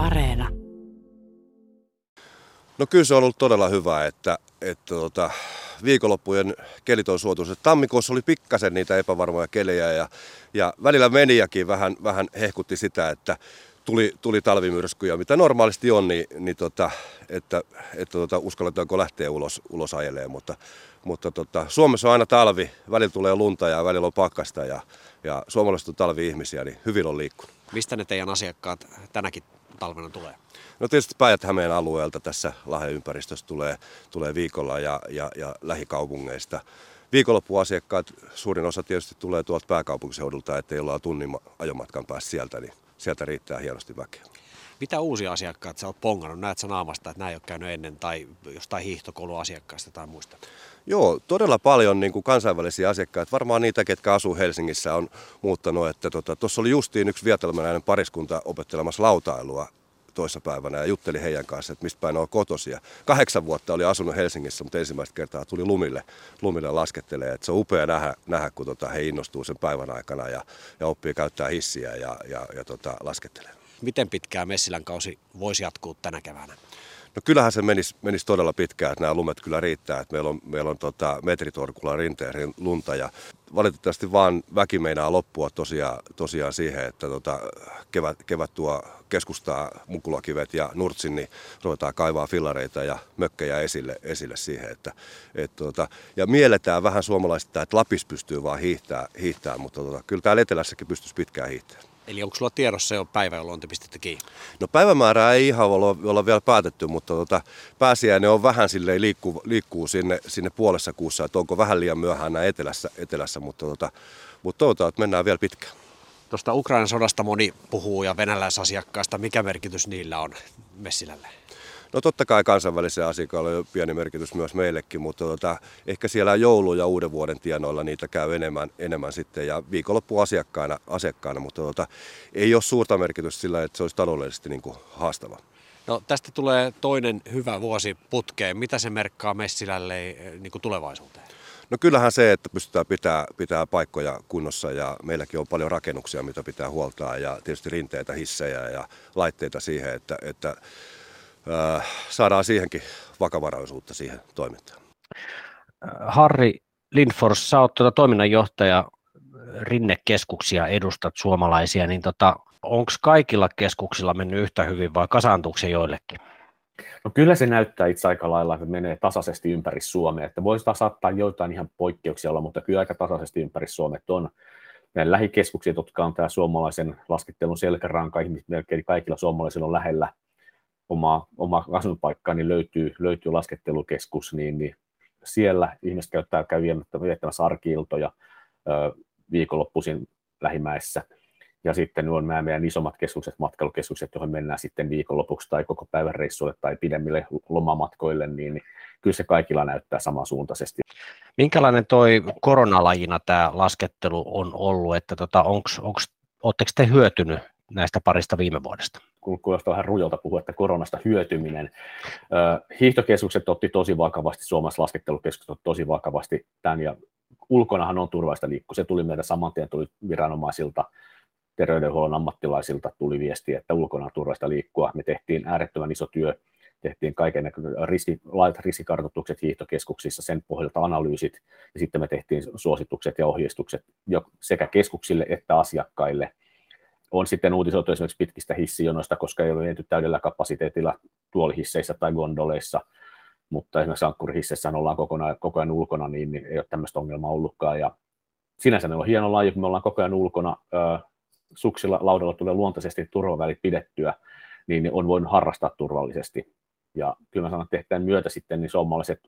Areena. No kyllä se on ollut todella hyvä, että, että tota, viikonloppujen kelit on suotuiset. Tammikuussa oli pikkasen niitä epävarmoja kelejä ja, ja välillä meniäkin vähän, vähän hehkutti sitä, että tuli, tuli talvimyrskyjä, mitä normaalisti on, niin, niin tota, että, että tota, uskalletaanko lähteä ulos, ulos ajelee. Mutta, mutta tota, Suomessa on aina talvi, välillä tulee lunta ja välillä on pakkasta ja, ja suomalaiset on talvi-ihmisiä, niin hyvin on liikkunut. Mistä ne teidän asiakkaat tänäkin talvena tulee? No tietysti Päijät-Hämeen alueelta tässä Lahden ympäristössä tulee, tulee viikolla ja, ja, ja lähikaupungeista. Viikonloppuasiakkaat, suurin osa tietysti tulee tuolta pääkaupunkiseudulta, että jolla on tunnin ajomatkan päässä sieltä, niin sieltä riittää hienosti väkeä. Mitä uusia asiakkaita sä oot pongannut? Näet sä naamasta, että nämä ei ole käynyt ennen tai jostain hiihtokouluasiakkaista tai muista? Joo, todella paljon niin kuin kansainvälisiä asiakkaita. Varmaan niitä, ketkä asuu Helsingissä, on muuttanut. Että tuossa tota, oli justiin yksi vietelmäläinen pariskunta opettelemassa lautailua toissapäivänä ja jutteli heidän kanssa, että mistä päin on kotosia. Kahdeksan vuotta oli asunut Helsingissä, mutta ensimmäistä kertaa tuli lumille, lumille laskettelee. Että se on upea nähdä, nähdä kun tota, he innostuu sen päivän aikana ja, ja oppii käyttää hissiä ja, ja, ja tota, laskettelee. Miten pitkään Messilän kausi voisi jatkuu tänä keväänä? No kyllähän se menisi, menisi todella pitkään, että nämä lumet kyllä riittää. Että meillä on, meillä on tota metritorkulla rinteen lunta ja valitettavasti vaan väki meinaa loppua tosiaan, tosiaan siihen, että tota, kevät, kevät tuo keskustaa mukulakivet ja nurtsin, niin ruvetaan kaivaa fillareita ja mökkejä esille, esille siihen. Että, et, tota, ja mielletään vähän suomalaisista, että Lapis pystyy vaan hiihtää, hiihtää mutta tota, kyllä täällä etelässäkin pystyisi pitkään hiihtämään. Eli onko sulla tiedossa jo päivä, jolloin te pistätte kiinni? No päivämäärää ei ihan olla, olla vielä päätetty, mutta tota, pääsiäinen on vähän silleen liikkuu, liikkuu sinne, sinne puolessa kuussa, että onko vähän liian myöhään näin etelässä, etelässä mutta, tota, mutta toivotaan, että mennään vielä pitkään. Tuosta Ukrainan sodasta moni puhuu ja venäläisasiakkaista. Mikä merkitys niillä on Messilälle? No totta kai kansainvälisen asiakkaille on pieni merkitys myös meillekin, mutta tota, ehkä siellä joulu- ja uuden vuoden tienoilla niitä käy enemmän, enemmän sitten ja viikonloppu asiakkaana, asiakkaana mutta tota, ei ole suurta merkitystä sillä, että se olisi taloudellisesti niin kuin haastava. No, tästä tulee toinen hyvä vuosi putkeen. Mitä se merkkaa Messilälle eh, niin kuin tulevaisuuteen? No kyllähän se, että pystytään pitää, pitää paikkoja kunnossa ja meilläkin on paljon rakennuksia, mitä pitää huoltaa ja tietysti rinteitä, hissejä ja laitteita siihen, että, että äh, saadaan siihenkin vakavaraisuutta siihen toimintaan. Harri Lindfors, sä oot tuota toiminnanjohtaja, rinnekeskuksia edustat suomalaisia, niin tota, onko kaikilla keskuksilla mennyt yhtä hyvin vai kasaantuuko se joillekin? No kyllä se näyttää itse aika lailla, että menee tasaisesti ympäri Suomea. Että voisi saattaa joitain ihan poikkeuksia olla, mutta kyllä aika tasaisesti ympäri Suomea on. Meidän lähikeskukset, jotka on tämä suomalaisen laskettelun selkäranka, ihmiset melkein kaikilla suomalaisilla on lähellä omaa, omaa asuinpaikkaa, niin löytyy, löytyy laskettelukeskus, niin, niin siellä ihmiset käyttää käy viettämässä arkiiltoja viikonloppuisin lähimäessä – ja sitten on nämä meidän isommat keskukset, matkailukeskukset, joihin mennään sitten viikonlopuksi tai koko päivän reissuille tai pidemmille lomamatkoille, niin kyllä se kaikilla näyttää samansuuntaisesti. Minkälainen toi koronalajina tämä laskettelu on ollut, että tota, onko, oletteko te hyötynyt näistä parista viime vuodesta? Kuulostaa vähän rujolta puhua, että koronasta hyötyminen. Hiihtokeskukset otti tosi vakavasti, Suomessa laskettelukeskukset otti tosi vakavasti tämän, ja ulkonahan on turvallista liikkua. Se tuli meidän saman tien tuli viranomaisilta terveydenhuollon ammattilaisilta tuli viesti, että ulkona on turvallista liikkua. Me tehtiin äärettömän iso työ, tehtiin kaiken riski, laajat riskikartoitukset hiihtokeskuksissa, sen pohjalta analyysit, ja sitten me tehtiin suositukset ja ohjeistukset sekä keskuksille että asiakkaille. On sitten uutisoitu esimerkiksi pitkistä hissijonoista, koska ei ole menty täydellä kapasiteetilla tuolihisseissä tai gondoleissa, mutta esimerkiksi ankkurihisseissä ollaan kokonaan, koko ajan ulkona, niin, niin ei ole tämmöistä ongelmaa ollutkaan. Ja sinänsä ne on hieno laji, kun me ollaan koko ajan ulkona suksilla laudalla tulee luontaisesti turvavälit pidettyä, niin on voinut harrastaa turvallisesti. Ja kyllä mä sanon, että tehtäen myötä sitten niin suomalaiset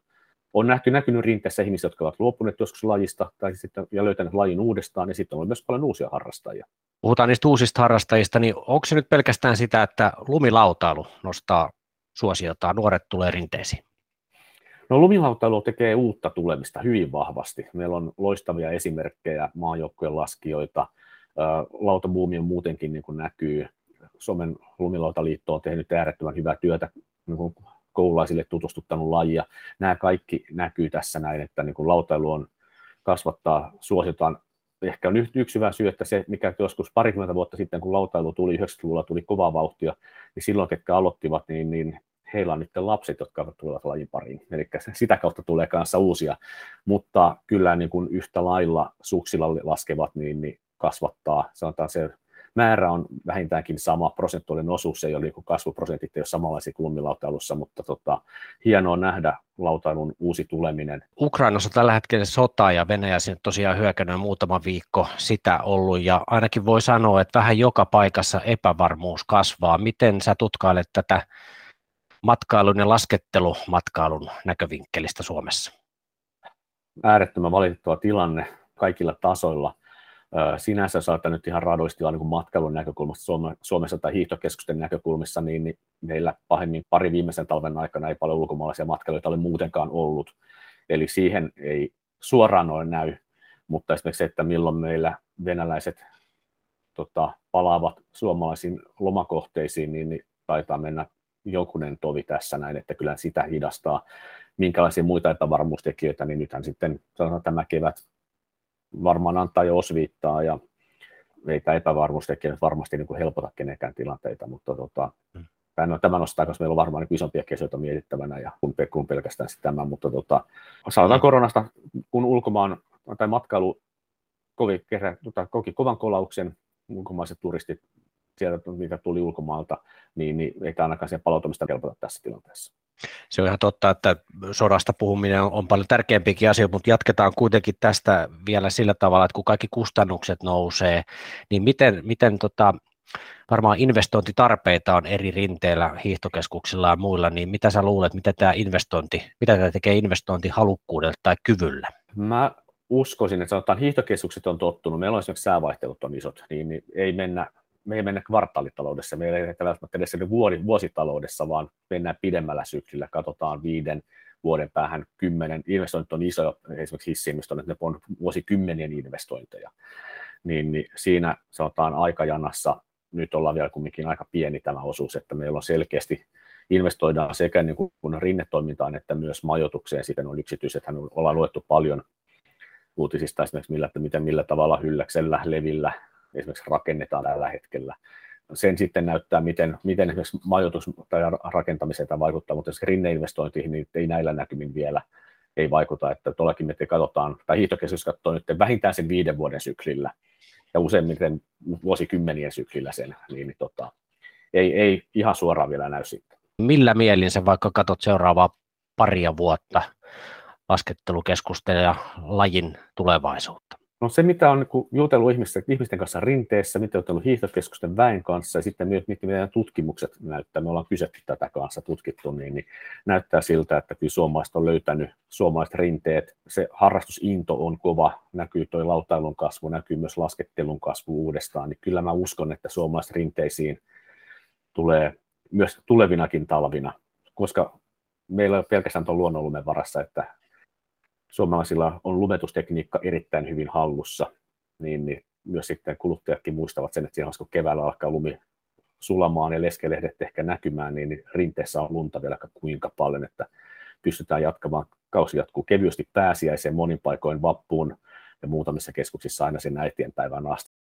on nähty näkynyt rinteessä ihmisiä, jotka ovat luopuneet joskus lajista tai sitten, ja löytäneet lajin uudestaan, ja sitten on myös paljon uusia harrastajia. Puhutaan niistä uusista harrastajista, niin onko se nyt pelkästään sitä, että lumilautailu nostaa suosiotaan, nuoret tulee rinteisiin? No lumilautailu tekee uutta tulemista hyvin vahvasti. Meillä on loistavia esimerkkejä, maajoukkojen laskijoita, lautabuumi on muutenkin niin kuin näkyy. Suomen lumilautaliitto on tehnyt äärettömän hyvää työtä niin kuin koululaisille tutustuttanut lajia. Nämä kaikki näkyy tässä näin, että niin lautailu on kasvattaa, suositaan ehkä on yksi hyvä syy, että se, mikä joskus parikymmentä vuotta sitten, kun lautailu tuli, 90-luvulla tuli kovaa vauhtia, niin silloin, ketkä aloittivat, niin, niin heillä on nyt lapset, jotka tulevat lajin pariin. Eli sitä kautta tulee kanssa uusia, mutta kyllä niin kuin yhtä lailla suksilla laskevat, niin, niin kasvattaa, sanotaan se määrä on vähintäänkin sama, prosentuaalinen osuus ei ole niin kasvuprosentit, ei ole samanlaisia kuin lumilautailussa, mutta tota, hienoa nähdä lautailun uusi tuleminen. Ukrainassa tällä hetkellä sota ja Venäjä sinne tosiaan hyökännyt muutama viikko sitä ollut ja ainakin voi sanoa, että vähän joka paikassa epävarmuus kasvaa. Miten sä tutkailet tätä matkailun ja laskettelumatkailun näkövinkkelistä Suomessa? Äärettömän valitettava tilanne kaikilla tasoilla. Sinänsä saattaa nyt ihan radoisti niin matkailun näkökulmasta Suomessa tai hiihtokeskusten näkökulmissa, niin, niin meillä pahemmin pari viimeisen talven aikana ei paljon ulkomaalaisia matkailijoita ole muutenkaan ollut. Eli siihen ei suoraan ole näy, mutta esimerkiksi se, että milloin meillä venäläiset tota, palaavat suomalaisiin lomakohteisiin, niin, niin taitaa mennä jokunen tovi tässä näin, että kyllä sitä hidastaa. Minkälaisia muita epävarmuustekijöitä, niin nythän sitten sanotaan, tämä kevät varmaan antaa jo osviittaa ja ei tämä epävarmuustekijät varmasti niin kuin helpota kenenkään tilanteita, mutta tota, mm. tämä nostaa, koska meillä on varmaan niin isompia kesioita mietittävänä ja kun, kun pelkästään tämä, mutta tota, sanotaan mm. koronasta, kun ulkomaan tai matkailu kovi, kerä, tota, koki kovan kolauksen, ulkomaiset turistit sieltä, mitä tuli ulkomaalta, niin, niin ei tämä ainakaan sen palautumista helpota tässä tilanteessa. Se on ihan totta, että sodasta puhuminen on, on paljon tärkeämpikin asia, mutta jatketaan kuitenkin tästä vielä sillä tavalla, että kun kaikki kustannukset nousee, niin miten, miten tota, varmaan investointitarpeita on eri rinteillä, hiihtokeskuksilla ja muilla, niin mitä sä luulet, mitä tämä investointi, mitä tämä tekee investointihalukkuudelle tai kyvyllä? Mä uskoisin, että sanotaan hiihtokeskukset on tottunut, meillä on esimerkiksi säävaihtelut on isot, niin, niin ei mennä me ei mennä kvartaalitaloudessa, me ei välttämättä edes vuositaloudessa, vaan mennään pidemmällä syklillä, katsotaan viiden vuoden päähän kymmenen, investoinnit on iso, esimerkiksi hissiinvestoinnit, ne on vuosikymmenien investointeja, niin, niin siinä sanotaan aikajanassa, nyt ollaan vielä kumminkin aika pieni tämä osuus, että meillä on selkeästi investoidaan sekä niin kuin rinnetoimintaan että myös majoitukseen, sitten on yksityiset, ollaan luettu paljon uutisista esimerkiksi millä, että miten, millä tavalla Hylläksellä, Levillä, esimerkiksi rakennetaan tällä hetkellä. Sen sitten näyttää, miten, miten esimerkiksi majoitus- tai rakentamiseen tämä vaikuttaa, mutta jos rinneinvestointiin, niin ei näillä näkymin vielä ei vaikuta, että tuollakin me katsotaan, tai hiihtokeskus katsoo nyt vähintään sen viiden vuoden syklillä, ja useimmiten vuosikymmenien syklillä sen, niin, niin tota, ei, ei ihan suoraan vielä näy sitten. Millä mielin sä vaikka katsot seuraavaa paria vuotta laskettelukeskusten ja lajin tulevaisuutta? No se, mitä on niin jutellut ihmisten, ihmisten kanssa rinteessä, mitä on jutellut hiihtokeskusten väen kanssa ja sitten myös mitä meidän tutkimukset näyttää, me ollaan kysytty tätä kanssa, tutkittu, niin, niin näyttää siltä, että kyllä suomalaiset on löytänyt suomalaiset rinteet, se harrastusinto on kova, näkyy tuo lautailun kasvu, näkyy myös laskettelun kasvu uudestaan, niin kyllä mä uskon, että suomalaiset rinteisiin tulee myös tulevinakin talvina, koska meillä ei ole pelkästään tuon luonnonlumen varassa, että suomalaisilla on lumetustekniikka erittäin hyvin hallussa, niin, niin myös sitten kuluttajatkin muistavat sen, että siinä kun keväällä alkaa lumi sulamaan ja leskelehdet ehkä näkymään, niin rinteessä on lunta vielä kuinka paljon, että pystytään jatkamaan. Kausi jatkuu kevyesti pääsiäiseen monin paikoin vappuun ja muutamissa keskuksissa aina sen äitienpäivän asti.